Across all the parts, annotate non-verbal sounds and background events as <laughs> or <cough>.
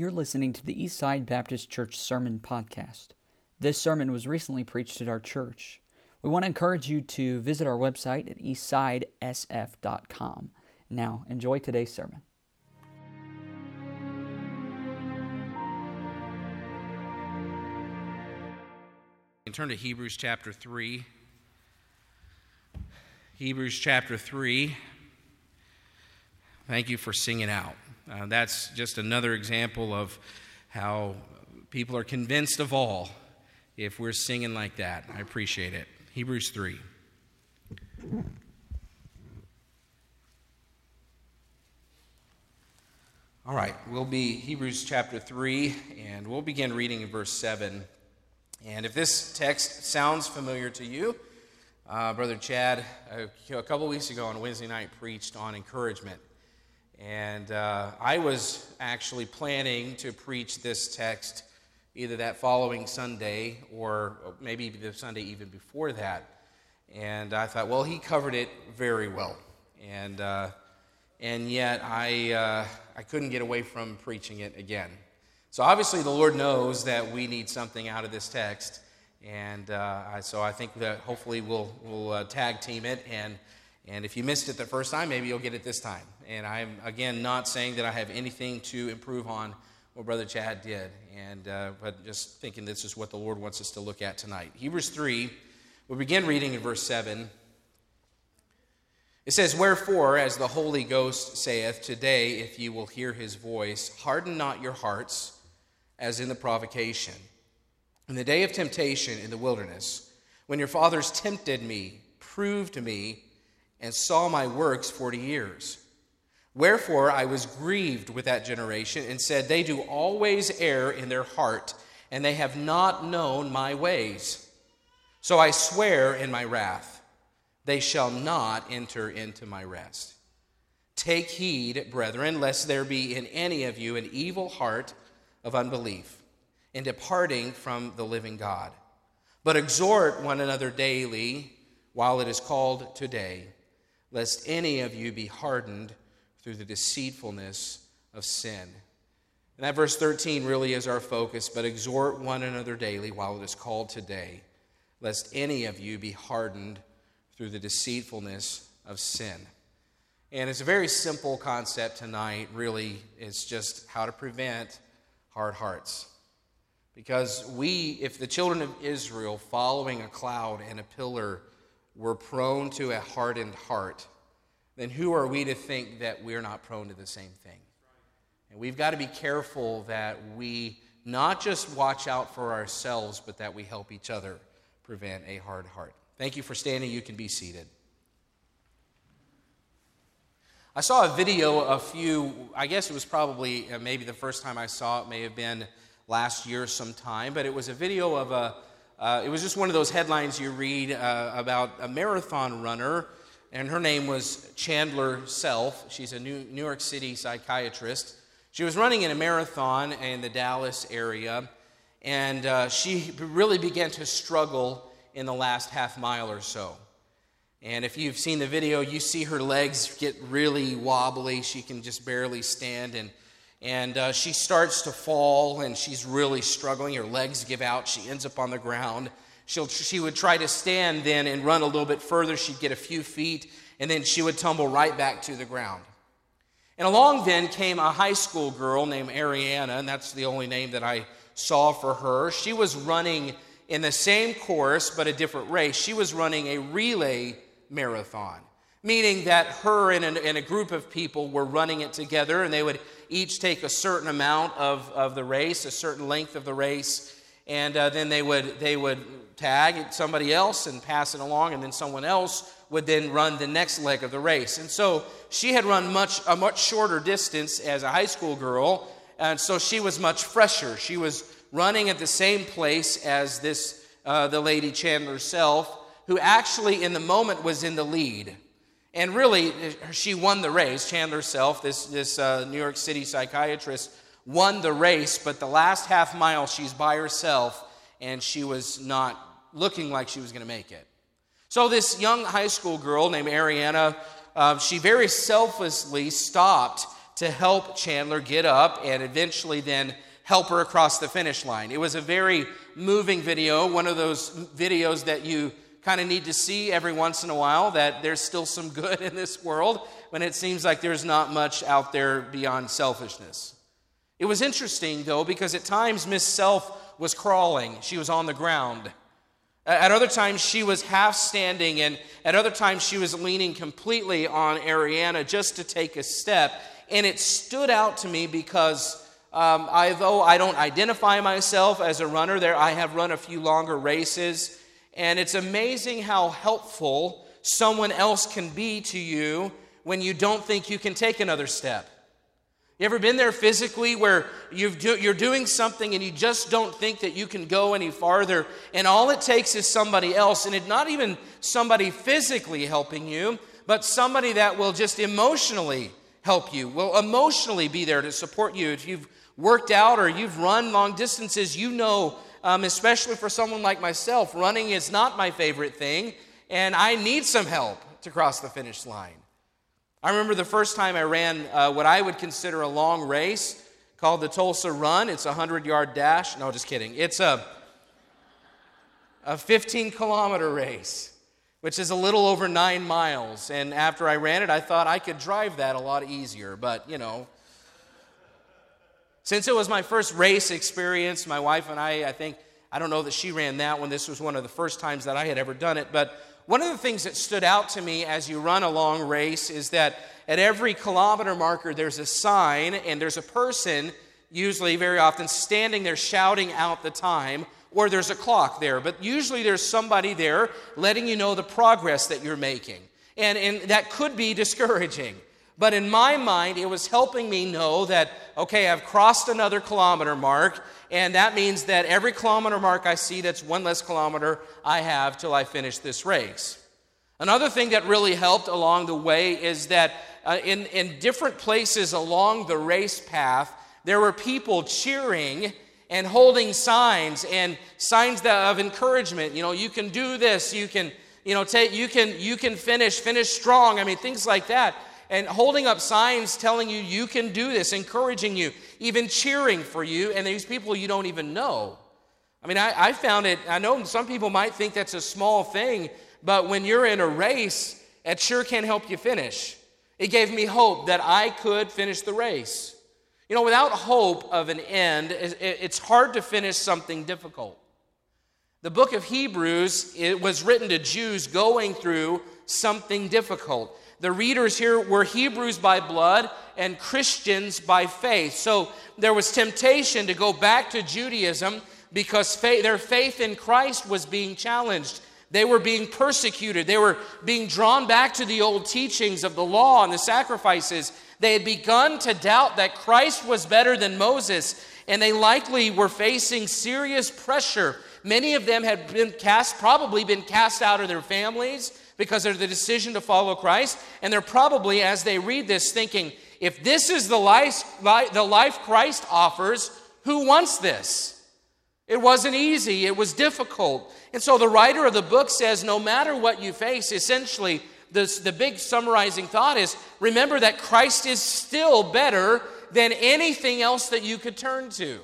You're listening to the Eastside Baptist Church Sermon Podcast. This sermon was recently preached at our church. We want to encourage you to visit our website at eastsidesf.com. Now, enjoy today's sermon. And turn to Hebrews chapter 3. Hebrews chapter 3. Thank you for singing out. Uh, that's just another example of how people are convinced of all if we're singing like that. I appreciate it. Hebrews 3. All right, we'll be Hebrews chapter 3, and we'll begin reading in verse 7. And if this text sounds familiar to you, uh, Brother Chad, a, a couple weeks ago on Wednesday night, preached on encouragement. And uh, I was actually planning to preach this text either that following Sunday or maybe the Sunday even before that. And I thought, well, he covered it very well. And, uh, and yet I, uh, I couldn't get away from preaching it again. So obviously, the Lord knows that we need something out of this text. And uh, so I think that hopefully we'll, we'll uh, tag team it. And, and if you missed it the first time, maybe you'll get it this time. And I'm, again, not saying that I have anything to improve on what Brother Chad did, and, uh, but just thinking this is what the Lord wants us to look at tonight. Hebrews 3, we begin reading in verse 7. It says, Wherefore, as the Holy Ghost saith, Today, if ye will hear his voice, harden not your hearts as in the provocation. In the day of temptation in the wilderness, when your fathers tempted me, proved me, and saw my works forty years. Wherefore I was grieved with that generation and said, They do always err in their heart, and they have not known my ways. So I swear in my wrath, they shall not enter into my rest. Take heed, brethren, lest there be in any of you an evil heart of unbelief in departing from the living God. But exhort one another daily while it is called today, lest any of you be hardened through the deceitfulness of sin. And that verse 13 really is our focus, but exhort one another daily while it is called today, lest any of you be hardened through the deceitfulness of sin. And it's a very simple concept tonight, really. It's just how to prevent hard hearts. Because we, if the children of Israel, following a cloud and a pillar, were prone to a hardened heart, then who are we to think that we're not prone to the same thing? And we've got to be careful that we not just watch out for ourselves, but that we help each other prevent a hard heart. Thank you for standing. You can be seated. I saw a video a few, I guess it was probably uh, maybe the first time I saw it, may have been last year sometime, but it was a video of a, uh, it was just one of those headlines you read uh, about a marathon runner and her name was Chandler Self. She's a New, New York City psychiatrist. She was running in a marathon in the Dallas area, and uh, she really began to struggle in the last half mile or so. And if you've seen the video, you see her legs get really wobbly. She can just barely stand, and and uh, she starts to fall, and she's really struggling. Her legs give out. She ends up on the ground. She'll, she would try to stand then and run a little bit further. She'd get a few feet, and then she would tumble right back to the ground. And along then came a high school girl named Ariana, and that's the only name that I saw for her. She was running in the same course, but a different race. She was running a relay marathon, meaning that her and a, and a group of people were running it together, and they would each take a certain amount of, of the race, a certain length of the race, and uh, then they would, they would tag somebody else and pass it along, and then someone else would then run the next leg of the race. And so she had run much a much shorter distance as a high school girl, and so she was much fresher. She was running at the same place as this uh, the lady Chandler self, who actually in the moment was in the lead. And really, she won the race. Chandler self, this, this uh, New York City psychiatrist, won the race, but the last half mile she's by herself and she was not looking like she was going to make it. So, this young high school girl named Ariana, uh, she very selflessly stopped to help Chandler get up and eventually then help her across the finish line. It was a very moving video, one of those videos that you kind of need to see every once in a while that there's still some good in this world when it seems like there's not much out there beyond selfishness. It was interesting, though, because at times Miss Self was crawling, she was on the ground. At other times, she was half standing, and at other times, she was leaning completely on Ariana just to take a step. And it stood out to me because um, I, though I don't identify myself as a runner, there I have run a few longer races, and it's amazing how helpful someone else can be to you when you don't think you can take another step. You ever been there physically where you are doing something and you just don't think that you can go any farther, and all it takes is somebody else, and it's not even somebody physically helping you, but somebody that will just emotionally help you, will emotionally be there to support you. If you've worked out or you've run long distances, you know, um, especially for someone like myself, running is not my favorite thing, and I need some help to cross the finish line. I remember the first time I ran uh, what I would consider a long race called the Tulsa Run. It's a 100 yard dash. No, just kidding. It's a, a 15 kilometer race, which is a little over nine miles. And after I ran it, I thought I could drive that a lot easier. But, you know, since it was my first race experience, my wife and I, I think, I don't know that she ran that one. This was one of the first times that I had ever done it. But one of the things that stood out to me as you run a long race is that at every kilometer marker, there's a sign and there's a person, usually very often, standing there shouting out the time, or there's a clock there. But usually there's somebody there letting you know the progress that you're making. And, and that could be discouraging. But in my mind, it was helping me know that, okay, I've crossed another kilometer mark, and that means that every kilometer mark I see, that's one less kilometer I have till I finish this race. Another thing that really helped along the way is that uh, in, in different places along the race path, there were people cheering and holding signs and signs that, of encouragement. You know, you can do this. You can, you know, take, you can, you can finish, finish strong. I mean, things like that and holding up signs telling you you can do this, encouraging you, even cheering for you, and these people you don't even know. I mean, I, I found it, I know some people might think that's a small thing, but when you're in a race, it sure can help you finish. It gave me hope that I could finish the race. You know, without hope of an end, it's hard to finish something difficult. The book of Hebrews it was written to Jews going through something difficult. The readers here were Hebrews by blood and Christians by faith. So there was temptation to go back to Judaism because faith, their faith in Christ was being challenged. They were being persecuted. They were being drawn back to the old teachings of the law and the sacrifices. They had begun to doubt that Christ was better than Moses, and they likely were facing serious pressure. Many of them had been cast, probably been cast out of their families because of the decision to follow Christ. And they're probably, as they read this, thinking, if this is the life, the life Christ offers, who wants this? It wasn't easy, it was difficult. And so the writer of the book says no matter what you face, essentially, this, the big summarizing thought is remember that Christ is still better than anything else that you could turn to.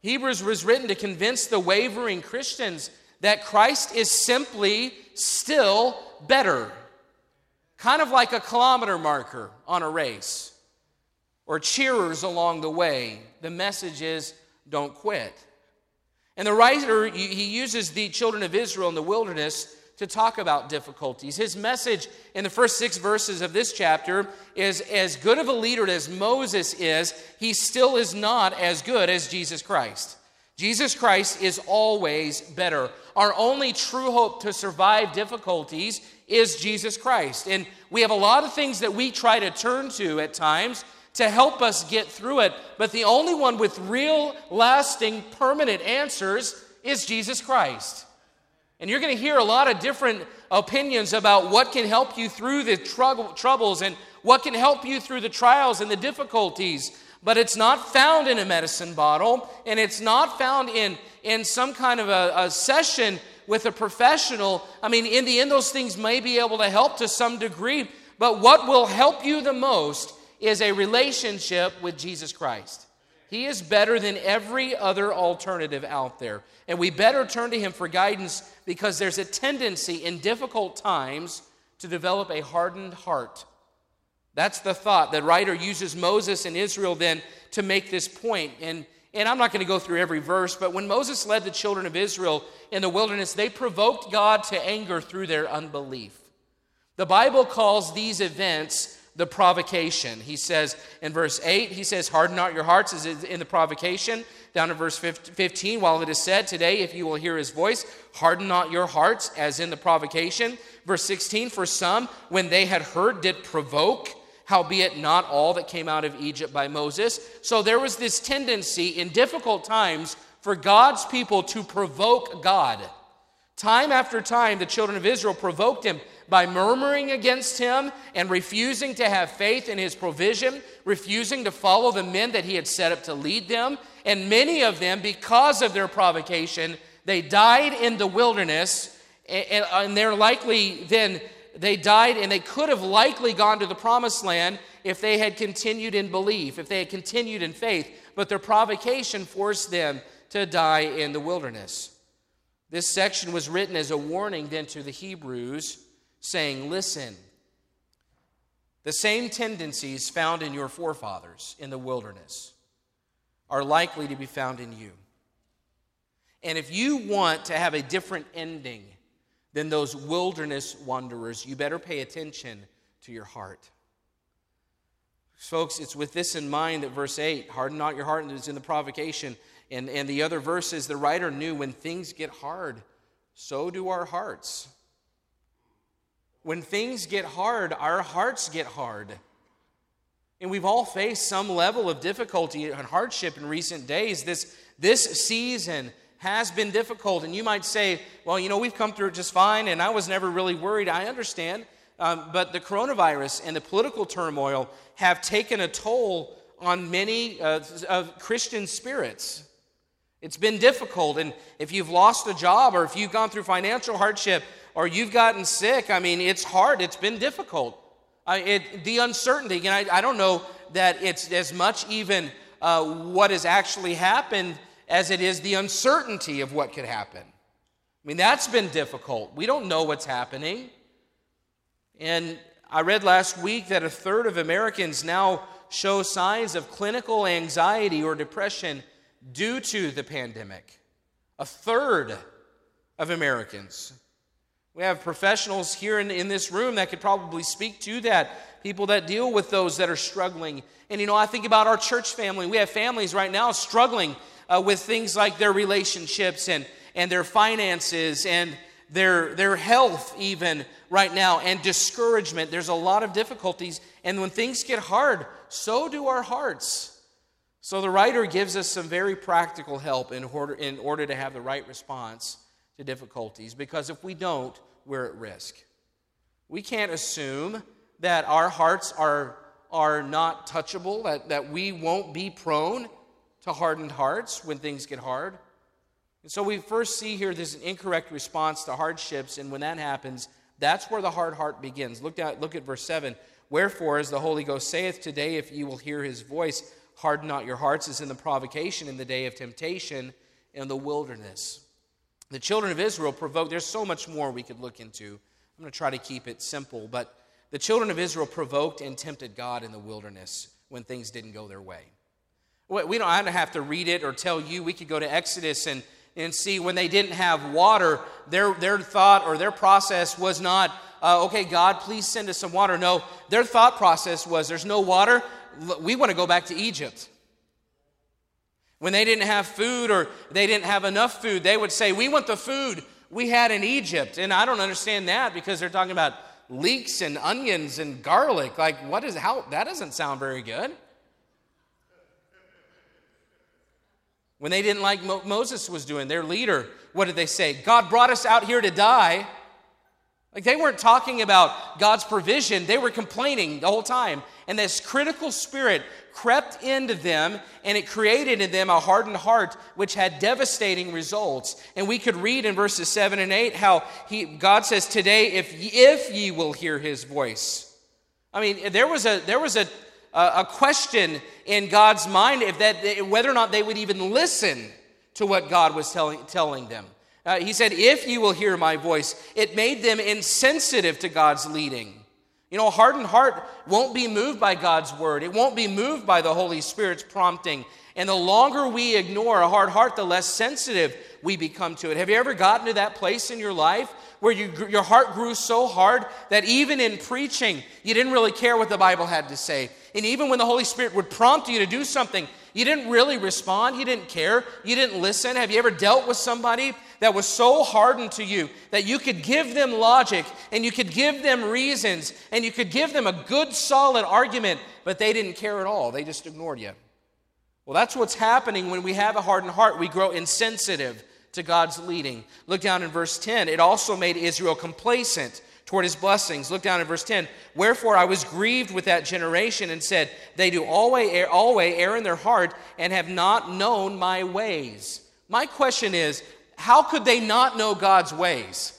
Hebrews was written to convince the wavering Christians that Christ is simply still better. Kind of like a kilometer marker on a race or cheerers along the way. The message is don't quit. And the writer, he uses the children of Israel in the wilderness to talk about difficulties. His message in the first six verses of this chapter is as good of a leader as Moses is, he still is not as good as Jesus Christ. Jesus Christ is always better. Our only true hope to survive difficulties is Jesus Christ. And we have a lot of things that we try to turn to at times to help us get through it, but the only one with real, lasting, permanent answers is Jesus Christ. And you're going to hear a lot of different opinions about what can help you through the troubles and what can help you through the trials and the difficulties but it's not found in a medicine bottle, and it's not found in, in some kind of a, a session with a professional. I mean, in the end, those things may be able to help to some degree, but what will help you the most is a relationship with Jesus Christ. He is better than every other alternative out there. And we better turn to Him for guidance because there's a tendency in difficult times to develop a hardened heart. That's the thought. The writer uses Moses and Israel then to make this point. And, and I'm not going to go through every verse, but when Moses led the children of Israel in the wilderness, they provoked God to anger through their unbelief. The Bible calls these events the provocation. He says in verse 8, he says, Harden not your hearts is in the provocation. Down in verse 15, while it is said, Today, if you will hear his voice, harden not your hearts as in the provocation. Verse 16, For some, when they had heard, did provoke, howbeit not all that came out of Egypt by Moses. So there was this tendency in difficult times for God's people to provoke God. Time after time, the children of Israel provoked him by murmuring against him and refusing to have faith in his provision, refusing to follow the men that he had set up to lead them. And many of them, because of their provocation, they died in the wilderness, and, they're likely then, they died and they could have likely gone to the promised land if they had continued in belief, if they had continued in faith, but their provocation forced them to die in the wilderness. This section was written as a warning then to the Hebrews saying, Listen, the same tendencies found in your forefathers in the wilderness are likely to be found in you. And if you want to have a different ending than those wilderness wanderers, you better pay attention to your heart. Folks, it's with this in mind that verse 8, harden not your heart, and it's in the provocation. And, and the other verses, the writer knew when things get hard, so do our hearts. When things get hard, our hearts get hard. And we've all faced some level of difficulty and hardship in recent days. This, this season has been difficult. And you might say, well, you know, we've come through it just fine, and I was never really worried. I understand. Um, but the coronavirus and the political turmoil have taken a toll on many uh, of Christian spirits. It's been difficult. And if you've lost a job or if you've gone through financial hardship, or you've gotten sick, I mean, it's hard. It's been difficult. It, the uncertainty, and I, I, don't know that it's as much even uh, what has actually happened as it is the uncertainty of what could happen. I mean, that's been difficult. We don't know what's happening. And I read last week that a third of Americans now show signs of clinical anxiety or depression due to the pandemic. A third of Americans. We have professionals here in, in this room that could probably speak to that, people that deal with those that are struggling. And you know, I think about our church family. We have families right now struggling uh, with things like their relationships and, and their finances and their, their health, even right now, and discouragement. There's a lot of difficulties. And when things get hard, so do our hearts. So the writer gives us some very practical help in order, in order to have the right response to difficulties because if we don't, we're at risk. We can't assume that our hearts are, are not touchable, that, that we won't be prone to hardened hearts when things get hard. And so we first see here there's an incorrect response to hardships, and when that happens, that's where the hard heart begins. Look at, look at verse 7. Wherefore, as the Holy Ghost saith today, if ye will hear his voice, harden not your hearts as in the provocation in the day of temptation in the wilderness. The children of Israel provoked, there's so much more we could look into. I'm going to try to keep it simple, but the children of Israel provoked and tempted God in the wilderness when things didn't go their way. We don't, I don't have to read it or tell you. We could go to Exodus and, and see when they didn't have water, their, their thought or their process was not, uh, okay, God, please send us some water. No, their thought process was, there's no water. We want to go back to Egypt. When they didn't have food or they didn't have enough food, they would say, We want the food we had in Egypt. And I don't understand that because they're talking about leeks and onions and garlic. Like, what is, how, that doesn't sound very good. When they didn't like Mo- Moses was doing, their leader, what did they say? God brought us out here to die. Like they weren't talking about God's provision, they were complaining the whole time. And this critical spirit crept into them and it created in them a hardened heart which had devastating results. And we could read in verses 7 and 8 how he, God says, Today, if ye, if ye will hear his voice. I mean, there was a, there was a, a question in God's mind if that, whether or not they would even listen to what God was telling, telling them. Uh, he said, If you will hear my voice, it made them insensitive to God's leading. You know, a hardened heart won't be moved by God's word, it won't be moved by the Holy Spirit's prompting. And the longer we ignore a hard heart, the less sensitive we become to it. Have you ever gotten to that place in your life where you, your heart grew so hard that even in preaching, you didn't really care what the Bible had to say? And even when the Holy Spirit would prompt you to do something, you didn't really respond, you didn't care, you didn't listen. Have you ever dealt with somebody that was so hardened to you that you could give them logic and you could give them reasons and you could give them a good, solid argument, but they didn't care at all? They just ignored you. Well, that's what's happening when we have a hardened heart. We grow insensitive to God's leading. Look down in verse 10. It also made Israel complacent toward his blessings. Look down at verse 10. Wherefore I was grieved with that generation and said, They do always err, always err in their heart and have not known my ways. My question is, how could they not know God's ways?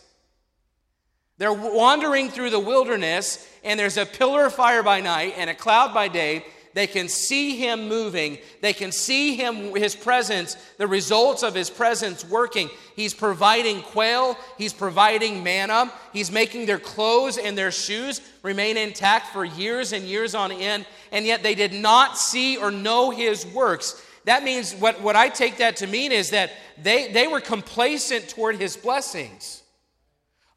They're wandering through the wilderness, and there's a pillar of fire by night and a cloud by day, they can see him moving. They can see him, his presence, the results of his presence working. He's providing quail. He's providing manna. He's making their clothes and their shoes remain intact for years and years on end. And yet they did not see or know his works. That means what, what I take that to mean is that they, they were complacent toward his blessings.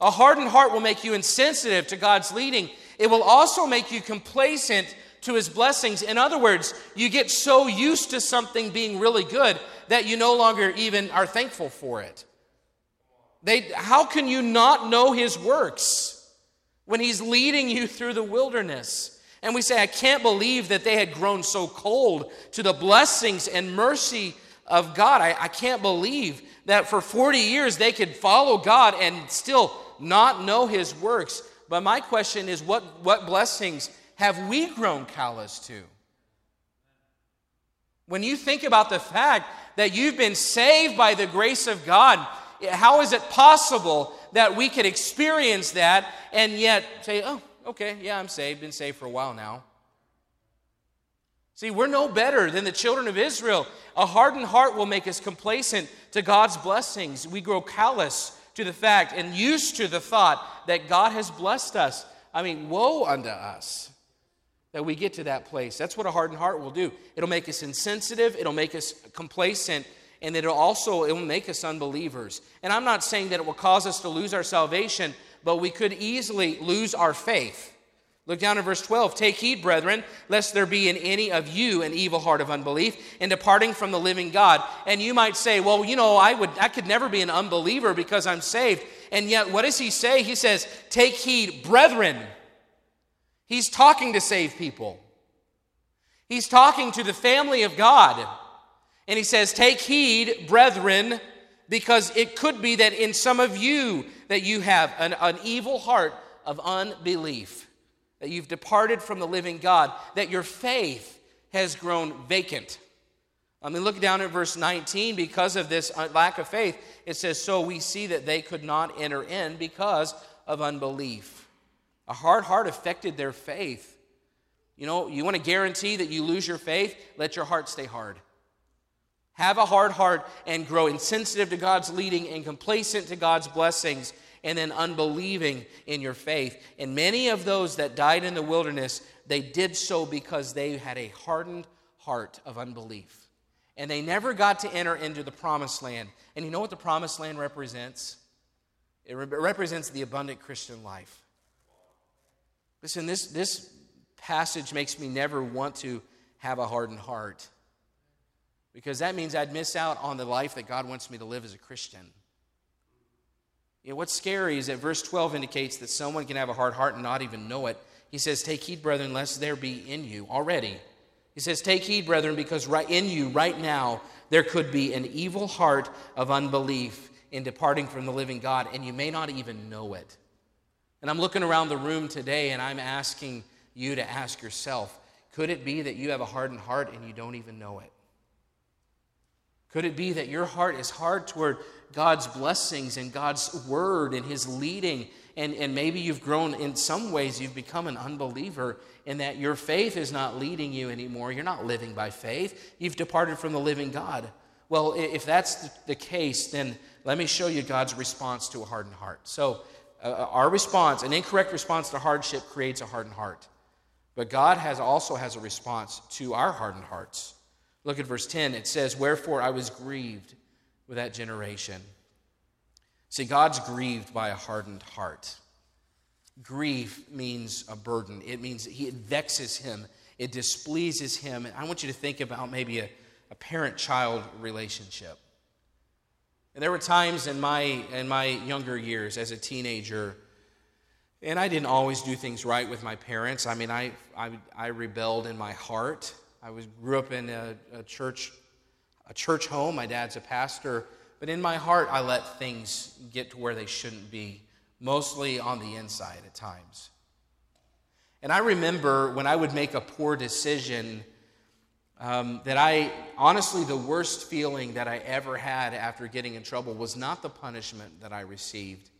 A hardened heart will make you insensitive to God's leading. It will also make you complacent to his blessings. In other words, you get so used to something being really good that you no longer even are thankful for it. They, how can you not know his works when he's leading you through the wilderness? And we say, I can't believe that they had grown so cold to the blessings and mercy of God. I, I can't believe that for 40 years they could follow God and still not know his works. But my question is, what, what blessings have we grown callous to? When you think about the fact that you've been saved by the grace of God, how is it possible that we could experience that and yet say, oh, okay, yeah, I'm saved, been saved for a while now? See, we're no better than the children of Israel. A hardened heart will make us complacent to God's blessings. We grow callous to the fact and used to the thought that God has blessed us. I mean, woe unto us that we get to that place. That's what a hardened heart will do. It'll make us insensitive, it'll make us complacent, and it'll also it'll make us unbelievers. And I'm not saying that it will cause us to lose our salvation, but we could easily lose our faith. Look down in verse 12. Take heed, brethren, lest there be in any of you an evil heart of unbelief in departing from the living God. And you might say, well, you know, I would I could never be an unbeliever because I'm saved. And yet, what does he say? He says, Take heed, brethren. He's talking to save people. He's talking to the family of God. And he says, Take heed, brethren, because it could be that in some of you that you have an, an evil heart of unbelief, that you've departed from the living God, that your faith has grown vacant. I mean, look down at verse 19. Because of this uh, lack of faith, it says, So we see that they could not enter in because of unbelief. A hard heart affected their faith. You know, you want to guarantee that you lose your faith? Let your heart stay hard. Have a hard heart and grow insensitive to God's leading and complacent to God's blessings and then unbelieving in your faith. And many of those that died in the wilderness, they did so because they had a hardened heart of unbelief. And they never got to enter into the promised land. And you know what the promised land represents? It re- represents the abundant Christian life. Listen, this, this passage makes me never want to have a hardened heart because that means I'd miss out on the life that God wants me to live as a Christian. You know, what's scary is that verse 12 indicates that someone can have a hard heart and not even know it. He says, Take heed, brethren, lest there be in you already. He says, Take heed, brethren, because right in you, right now, there could be an evil heart of unbelief in departing from the living God, and you may not even know it. And I'm looking around the room today and I'm asking you to ask yourself could it be that you have a hardened heart and you don't even know it? Could it be that your heart is hard toward God's blessings and God's word and his leading? And, and maybe you've grown in some ways, you've become an unbeliever in that your faith is not leading you anymore. You're not living by faith. You've departed from the living God. Well, if that's the case, then let me show you God's response to a hardened heart. So, uh, uh, our response, an incorrect response to hardship, creates a hardened heart. But God has also has a response to our hardened hearts. Look at verse 10. It says, Wherefore I was grieved with that generation. See, God's grieved by a hardened heart. Grief means a burden, it means he, it vexes him, it displeases him. And I want you to think about maybe a, a parent child relationship. And there were times in my, in my younger years as a teenager, and I didn't always do things right with my parents. I mean, I, I, I rebelled in my heart. I was, grew up in a, a church, a church home. My dad's a pastor. But in my heart, I let things get to where they shouldn't be, mostly on the inside at times. And I remember when I would make a poor decision, um, that I, honestly, the worst feeling that I ever had after getting in trouble was not the punishment that I received,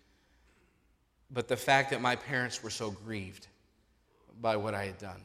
but the fact that my parents were so grieved by what I had done.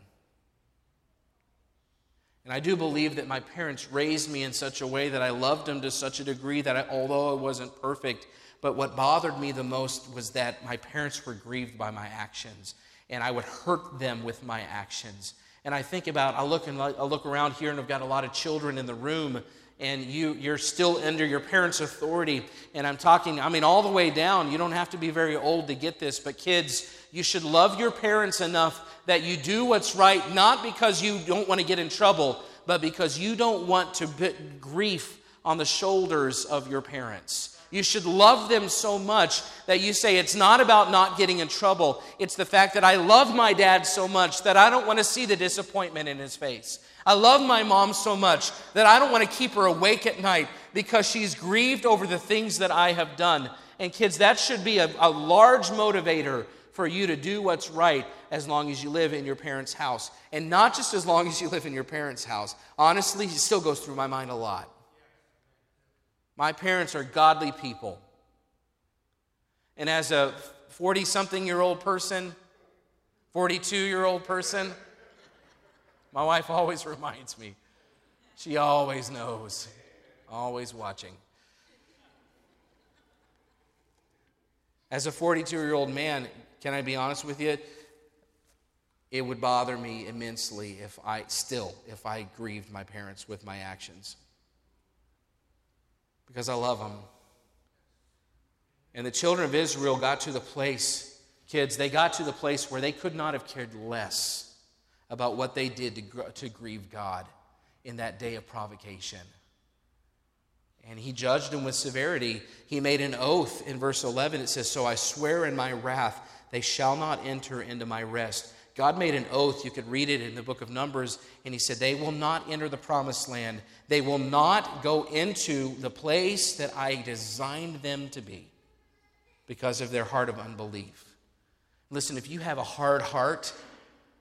And I do believe that my parents raised me in such a way that I loved them to such a degree that I, although I wasn't perfect, but what bothered me the most was that my parents were grieved by my actions, and I would hurt them with my actions. And I think about, I look and I look around here, and I've got a lot of children in the room, and you you're still under your parents' authority. And I'm talking, I mean, all the way down. You don't have to be very old to get this, but kids, you should love your parents enough that you do what's right, not because you don't want to get in trouble, but because you don't want to put grief on the shoulders of your parents. You should love them so much that you say, It's not about not getting in trouble. It's the fact that I love my dad so much that I don't want to see the disappointment in his face. I love my mom so much that I don't want to keep her awake at night because she's grieved over the things that I have done. And kids, that should be a, a large motivator for you to do what's right as long as you live in your parents' house. And not just as long as you live in your parents' house. Honestly, it still goes through my mind a lot. My parents are godly people. And as a 40 something year old person, 42 year old person, my wife always <laughs> reminds me. She always knows, always watching. As a 42 year old man, can I be honest with you? It would bother me immensely if I still, if I grieved my parents with my actions. Because I love them. And the children of Israel got to the place, kids, they got to the place where they could not have cared less about what they did to, to grieve God in that day of provocation. And he judged them with severity. He made an oath in verse 11. It says, So I swear in my wrath they shall not enter into my rest. God made an oath. You could read it in the book of Numbers, and He said, They will not enter the promised land. They will not go into the place that I designed them to be because of their heart of unbelief. Listen, if you have a hard heart,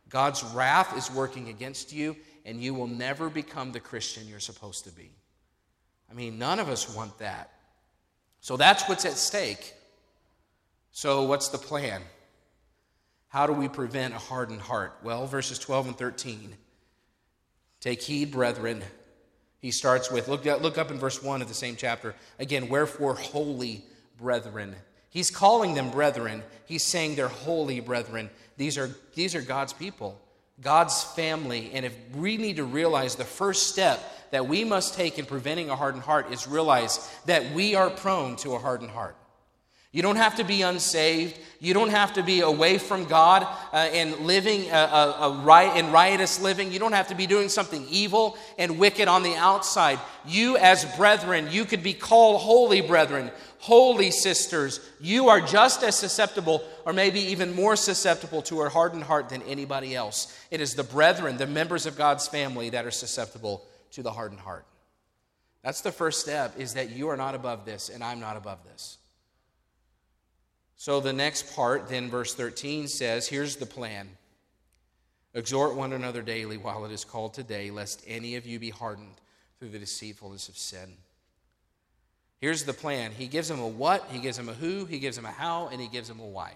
God's wrath is working against you, and you will never become the Christian you're supposed to be. I mean, none of us want that. So that's what's at stake. So, what's the plan? How do we prevent a hardened heart? Well, verses 12 and 13. Take heed, brethren. He starts with, look, look up in verse 1 of the same chapter. Again, wherefore, holy brethren. He's calling them brethren. He's saying they're holy brethren. These are, these are God's people, God's family. And if we need to realize the first step that we must take in preventing a hardened heart is realize that we are prone to a hardened heart. You don't have to be unsaved. You don't have to be away from God uh, and living a, a, a right in riotous living. You don't have to be doing something evil and wicked on the outside. You, as brethren, you could be called holy brethren, holy sisters. You are just as susceptible, or maybe even more susceptible, to a hardened heart than anybody else. It is the brethren, the members of God's family, that are susceptible to the hardened heart. That's the first step, is that you are not above this, and I'm not above this. So the next part, then, verse 13 says, Here's the plan Exhort one another daily while it is called today, lest any of you be hardened through the deceitfulness of sin. Here's the plan He gives them a what, He gives them a who, He gives them a how, and He gives them a why.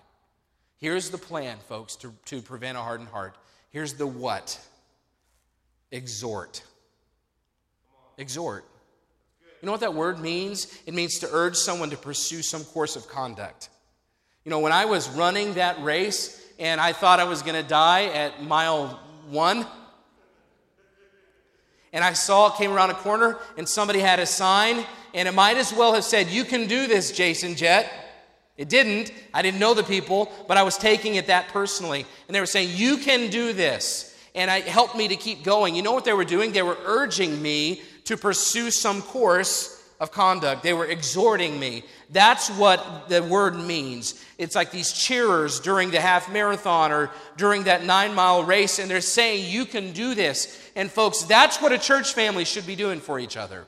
Here's the plan, folks, to, to prevent a hardened heart. Here's the what exhort. Exhort. You know what that word means? It means to urge someone to pursue some course of conduct. You know, when I was running that race and I thought I was going to die at mile one, and I saw it came around a corner and somebody had a sign, and it might as well have said, You can do this, Jason Jet. It didn't. I didn't know the people, but I was taking it that personally. And they were saying, You can do this. And it helped me to keep going. You know what they were doing? They were urging me to pursue some course of conduct. They were exhorting me. That's what the word means. It's like these cheerers during the half marathon or during that nine mile race, and they're saying, You can do this. And folks, that's what a church family should be doing for each other.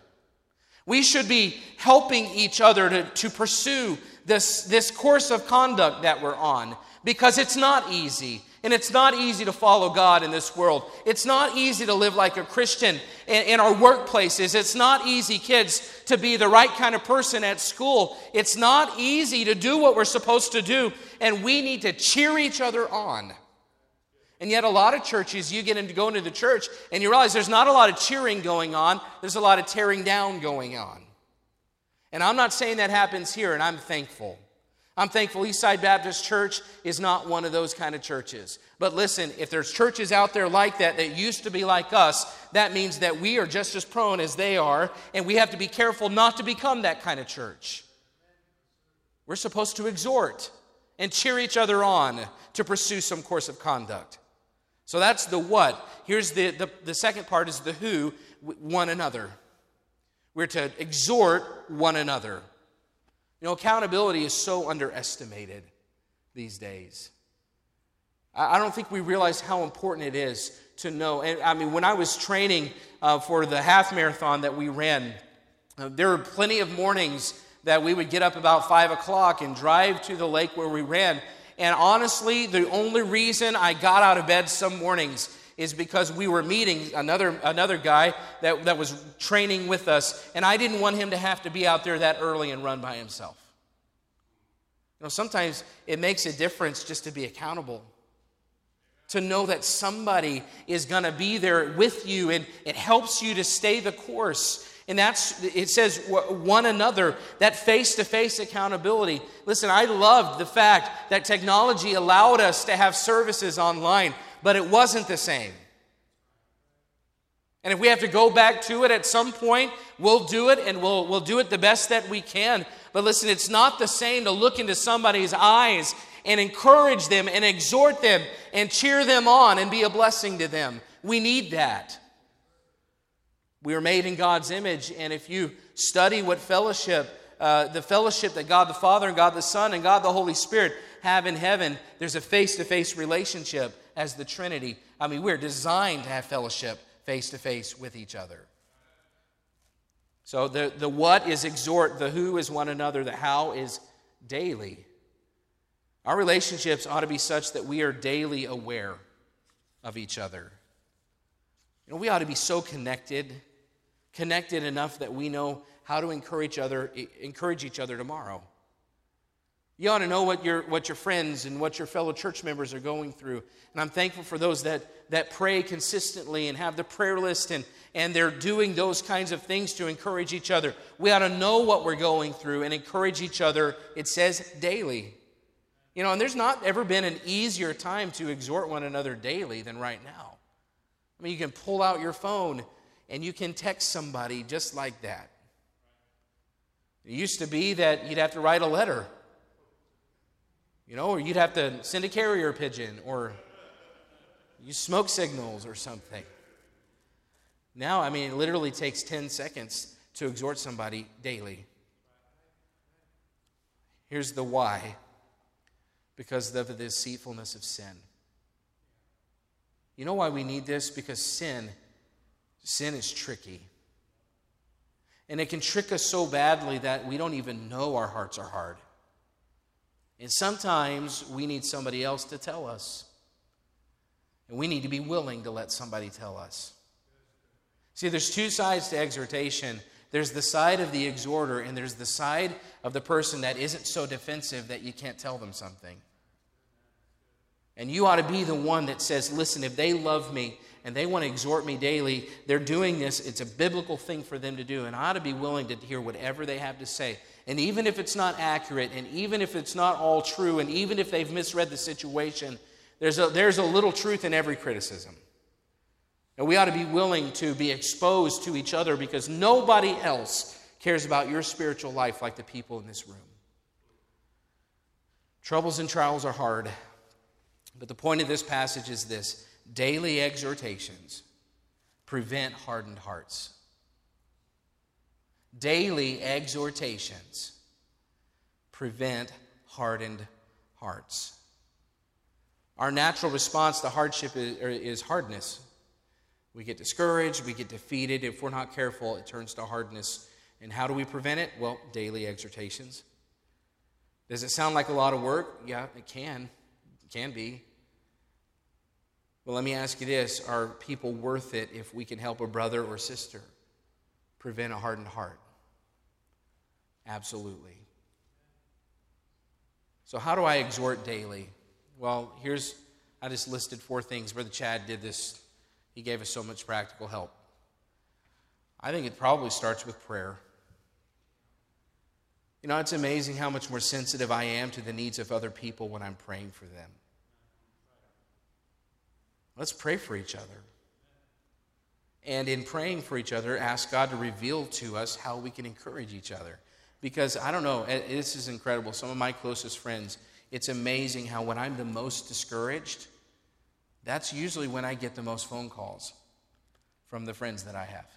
We should be helping each other to, to pursue this, this course of conduct that we're on because it's not easy. And it's not easy to follow God in this world. It's not easy to live like a Christian in, in, our workplaces. It's not easy, kids, to be the right kind of person at school. It's not easy to do what we're supposed to do. And we need to cheer each other on. And yet, a lot of churches, you get into going to the church and you realize there's not a lot of cheering going on, there's a lot of tearing down going on. And I'm not saying that happens here, and I'm thankful. I'm thankful Eastside Baptist Church is not one of those kind of churches. But listen, if there's churches out there like that that used to be like us, that means that we are just as prone as they are, and we have to be careful not to become that kind of church. We're supposed to exhort and cheer each other on to pursue some course of conduct. So that's the what. Here's the, the, the second part is the who, one another. We're to exhort one another. You know, accountability is so underestimated these days. I don't think we realize how important it is to know. And I mean, when I was training uh, for the half marathon that we ran, uh, there were plenty of mornings that we would get up about five o'clock and drive to the lake where we ran. And honestly, the only reason I got out of bed some mornings is because we were meeting another, another guy that, that was training with us, and I didn't want him to have to be out there that early and run by himself. You know, sometimes it makes a difference just to be accountable. To know that somebody is going to be there with you and it helps you to stay the course. And that's, it says one another, that face to face accountability. Listen, I loved the fact that technology allowed us to have services online but it wasn't the same. And if we have to go back to it at some point, we'll do it and we'll, we'll do it the best that we can. But listen, it's not the same to look into somebody's eyes and encourage them and exhort them and cheer them on and be a blessing to them. We need that. We are made in God's image, and if you study what fellowship, uh, the fellowship that God the Father and God the Son and God the Holy Spirit have in heaven, there's a face to face relationship as the Trinity. I mean, we're designed to have fellowship face to face with each other. So the, the what is exhort, the who is one another, the how is daily. Our relationships ought to be such that we are daily aware of each other. You know, we ought to be so connected, connected enough that we know how to encourage other, encourage each other tomorrow. You ought to know what your, what your friends and what your fellow church members are going through. And I'm thankful for those that, that pray consistently and have the prayer list and, and they're doing those kinds of things to encourage each other. We ought to know what we're going through and encourage each other, it says daily. You know, and there's not ever been an easier time to exhort one another daily than right now. I mean, you can pull out your phone and you can text somebody just like that. It used to be that you'd have to write a letter you know, or you'd have to send a carrier pigeon or use smoke signals or something. Now, I mean, it literally takes 10 seconds to exhort somebody daily. Here's the why because of the deceitfulness of sin. You know why we need this? Because sin, sin is tricky. And it can trick us so badly that we don't even know our hearts are hard. And sometimes we need somebody else to tell us. And we need to be willing to let somebody tell us. See, there's two sides to exhortation. There's the side of the exhorter, and there's the side of the person that isn't so defensive that you can't tell them something. And you ought to be the one that says, listen, if they love me and they want to exhort me daily, they're doing this. It's a biblical thing for them to do. And I ought to be willing to hear whatever they have to say. And even if it's not accurate, and even if it's not all true, and even if they've misread the situation, there's a, there's a little truth in every criticism. And we ought to be willing to be exposed to each other because nobody else cares about your spiritual life like the people in this room. Troubles and trials are hard. But the point of this passage is this daily exhortations prevent hardened hearts. Daily exhortations prevent hardened hearts. Our natural response to hardship is, hardness. We get discouraged, we get defeated. If we're not careful, it turns to hardness. And how do we prevent it? Well, daily exhortations. Does it sound like a lot of work? Yeah, it can. It can be. Well, let me ask you this Are people worth it if we can help a brother or sister prevent a hardened heart? Absolutely. So, how do I exhort daily? Well, here's, I just listed four things. Brother Chad did this, he gave us so much practical help. I think it probably starts with prayer. You know, it's amazing how much more sensitive I am to the needs of other people when I'm praying for them. Let's pray for each other. And in praying for each other, ask God to reveal to us how we can encourage each other. Because I don't know, this is incredible. Some of my closest friends, it's amazing how when I'm the most discouraged, that's usually when I get the most phone calls from the friends that I have.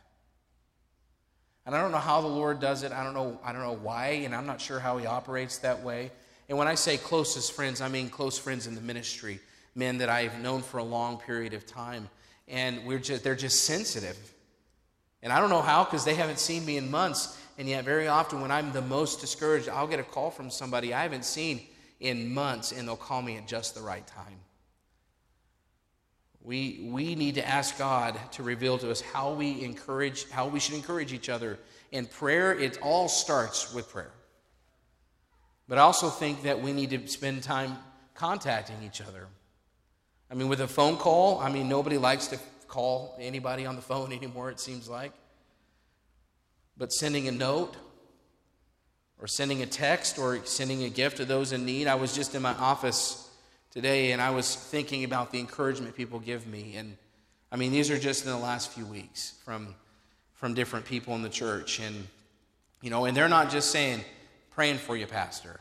And I don't know how the Lord does it. I don't know, I don't know why, and I'm not sure how he operates that way. And when I say closest friends, I mean close friends in the ministry men that I've known for a long period of time. And we're just, they're just sensitive. And I don't know how because they haven't seen me in months. And yet, very often, when I'm the most discouraged, I'll get a call from somebody I haven't seen in months, and they'll call me at just the right time. We, we need to ask God to reveal to us how we encourage, how we should encourage each other. And prayer, it all starts with prayer. But I also think that we need to spend time contacting each other. I mean, with a phone call, I mean, nobody likes to call anybody on the phone <laughs> anymore, it seems like. But sending a note, or sending a text, or sending a gift to those in need. I was just in my office today and I was thinking about the encouragement people give me. And I mean, these are just in the last few weeks from, from different people in the church. And, you know, and they're not just saying, praying for you, Pastor.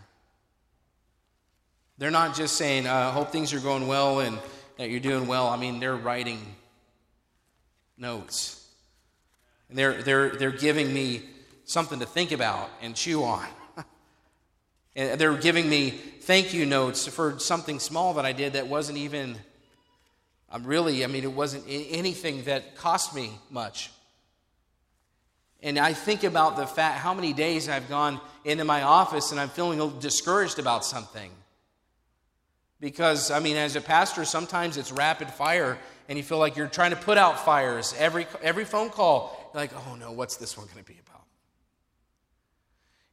They're not just saying, I uh, hope things are going well and that you're doing well. I mean, they're writing notes. And they're, they're, they're giving me something to think about and chew on. <laughs> and they're giving me thank you notes for something small that I did that wasn't even, I'm really, I mean, it wasn't anything that cost me much. And I think about the fact how many days I've gone into my office and I'm feeling discouraged about something. Because, I mean, as a pastor, sometimes it's rapid fire and you feel like you're trying to put out fires. Every, every phone call, like, oh no, what's this one going to be about?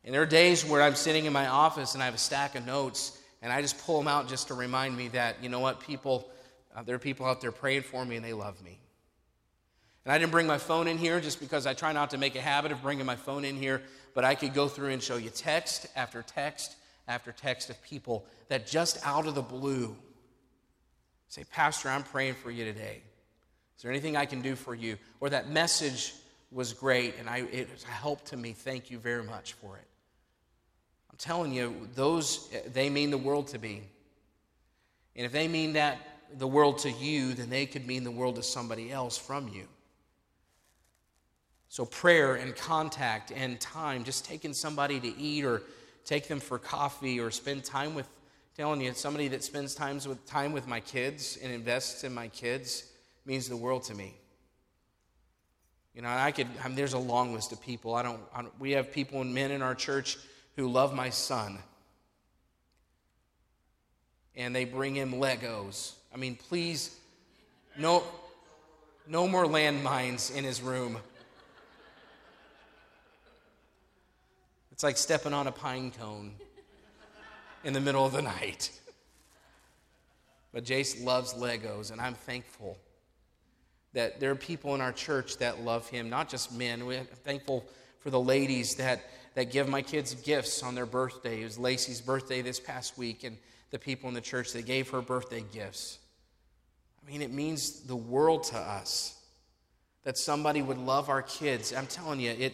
And there are days where I'm sitting in my office and I have a stack of notes and I just pull them out just to remind me that, you know what, people, uh, there are people out there praying for me and they love me. And I didn't bring my phone in here just because I try not to make a habit of bringing my phone in here, but I could go through and show you text after text after text of people that just out of the blue say, Pastor, I'm praying for you today. Is there anything I can do for you? Or that message was great and I, it helped to me. Thank you very much for it. I'm telling you, those, they mean the world to me. And if they mean that the world to you, then they could mean the world to somebody else from you. So, prayer and contact and time, just taking somebody to eat or take them for coffee or spend time with telling you somebody that spends times with time with my kids and invests in my kids means the world to me you know i could I mean, there's a long list of people. I don't, I don't we have people and men in our church who love my son. And they bring him legos. I mean please no no more landmines in his room. It's like stepping on a pine cone in the middle of the night. But Jace loves Legos, and I'm thankful that there are people in our church that love him, not just men. We're thankful for the ladies that, that give my kids gifts on their birthday. It was Lacey's birthday this past week, and the people in the church that gave her birthday gifts. I mean, it means the world to us that somebody would love our kids. I'm telling you, it,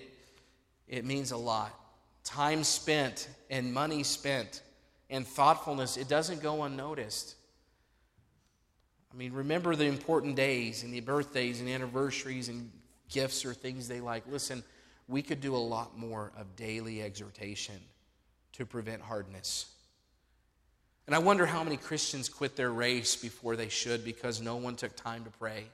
it means a lot. Time spent and money spent and thoughtfulness, it doesn't go unnoticed. I mean, remember the important days and the birthdays and anniversaries and gifts or things they like. Listen, we could do a lot more of daily exhortation to prevent hardness. And I wonder how many Christians quit their race before they should because no one took time to pray,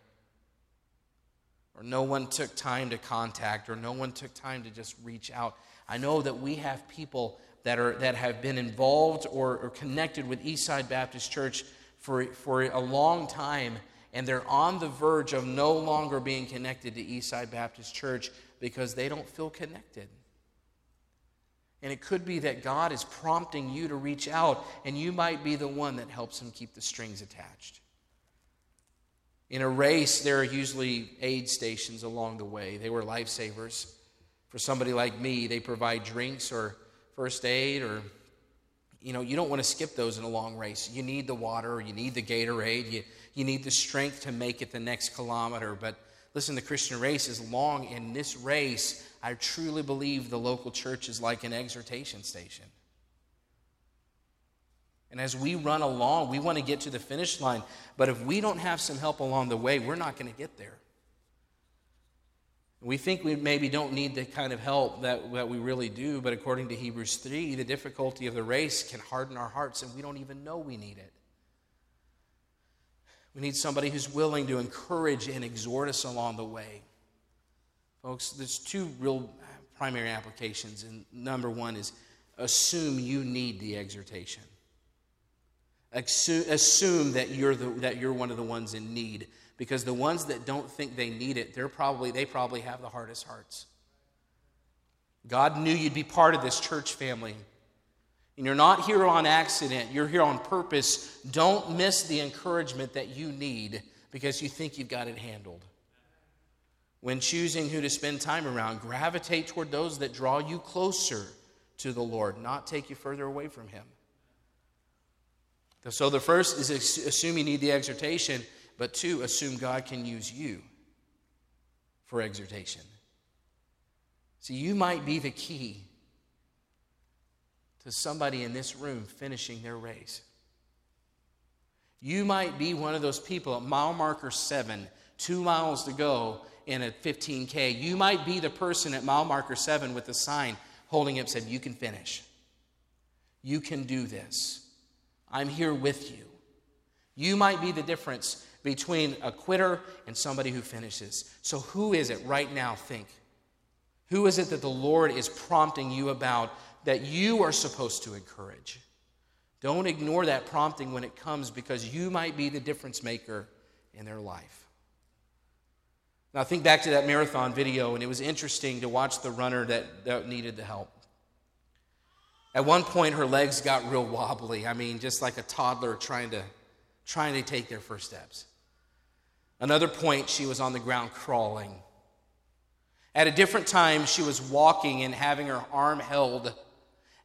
or no one took time to contact, or no one took time to just reach out. I know that we have people that, are, that have been involved or, or connected with Eastside Baptist Church for, for a long time, and they're on the verge of no longer being connected to Eastside Baptist Church because they don't feel connected. And it could be that God is prompting you to reach out, and you might be the one that helps him keep the strings attached. In a race, there are usually aid stations along the way. They were lifesavers. For somebody like me, they provide drinks or first aid or you know, you don't want to skip those in a long race. You need the water, you need the Gatorade, you, you need the strength to make it the next kilometer. But listen, the Christian race is long. In this race, I truly believe the local church is like an exhortation station. And as we run along, we want to get to the finish line. But if we don't have some help along the way, we're not going to get there. We think we maybe don't need the kind of help that, that we really do, but according to Hebrews 3, the difficulty of the race can harden our hearts, and we don't even know we need it. We need somebody who's willing to encourage and exhort us along the way. Folks, there's two real primary applications, and number one is assume you need the exhortation. Assume that you're, the, that you're one of the ones in need because the ones that don't think they need it, they're probably, they probably have the hardest hearts. God knew you'd be part of this church family. And you're not here on accident, you're here on purpose. Don't miss the encouragement that you need because you think you've got it handled. When choosing who to spend time around, gravitate toward those that draw you closer to the Lord, not take you further away from Him. So the first is assume you need the exhortation but two, assume God can use you for exhortation. See, you might be the key to somebody in this room finishing their race. You might be one of those people at mile marker seven, two miles to go in a 15K. You might be the person at mile marker seven with the sign holding up, said, You can finish. You can do this. I'm here with you. You might be the difference between a quitter and somebody who finishes. So, who is it right now? Think. Who is it that the Lord is prompting you about that you are supposed to encourage? Don't ignore that prompting when it comes because you might be the difference maker in their life. Now, think back to that marathon video, and it was interesting to watch the runner that, that needed the help. At one point, her legs got real wobbly. I mean, just like a toddler trying to trying to take their first steps. Another point, she was on the ground crawling. At a different time, she was walking and having her arm held.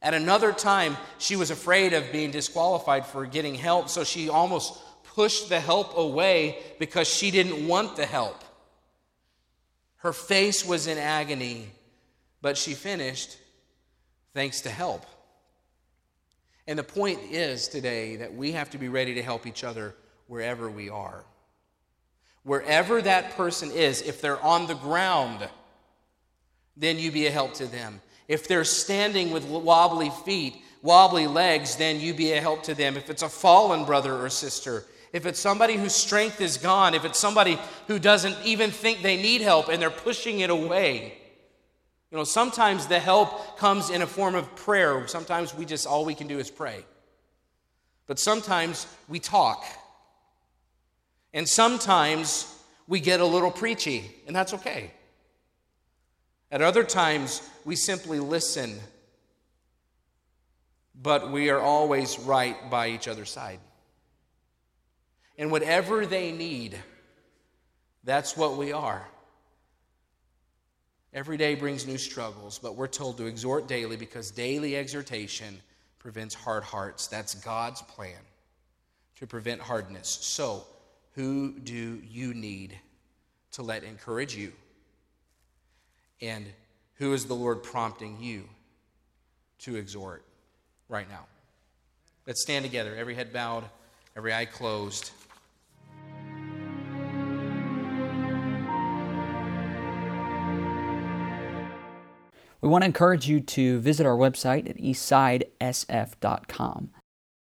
At another time, she was afraid of being disqualified for getting help, so she almost pushed the help away because she didn't want the help. Her face was in agony, but she finished thanks to help. And the point is today that we have to be ready to help each other wherever we are. Wherever that person is, if they're on the ground, then you be a help to them. If they're standing with wobbly feet, wobbly legs, then you be a help to them. If it's a fallen brother or sister, if it's somebody whose strength is gone, if it's somebody who doesn't even think they need help and they're pushing it away, you know, sometimes the help comes in a form of prayer. Sometimes we just, all we can do is pray. But sometimes we talk. And sometimes we get a little preachy, and that's okay. At other times, we simply listen but we are always right by each other's side. And whatever they need, that's what we are. Every day brings new struggles, but we're told to exhort daily because daily exhortation prevents hard hearts. That's God's plan to prevent hardness. So, who do you need to let encourage you? And who is the Lord prompting you to exhort right now? Let's stand together, every head bowed, every eye closed. We want to encourage you to visit our website at eastsidesf.com.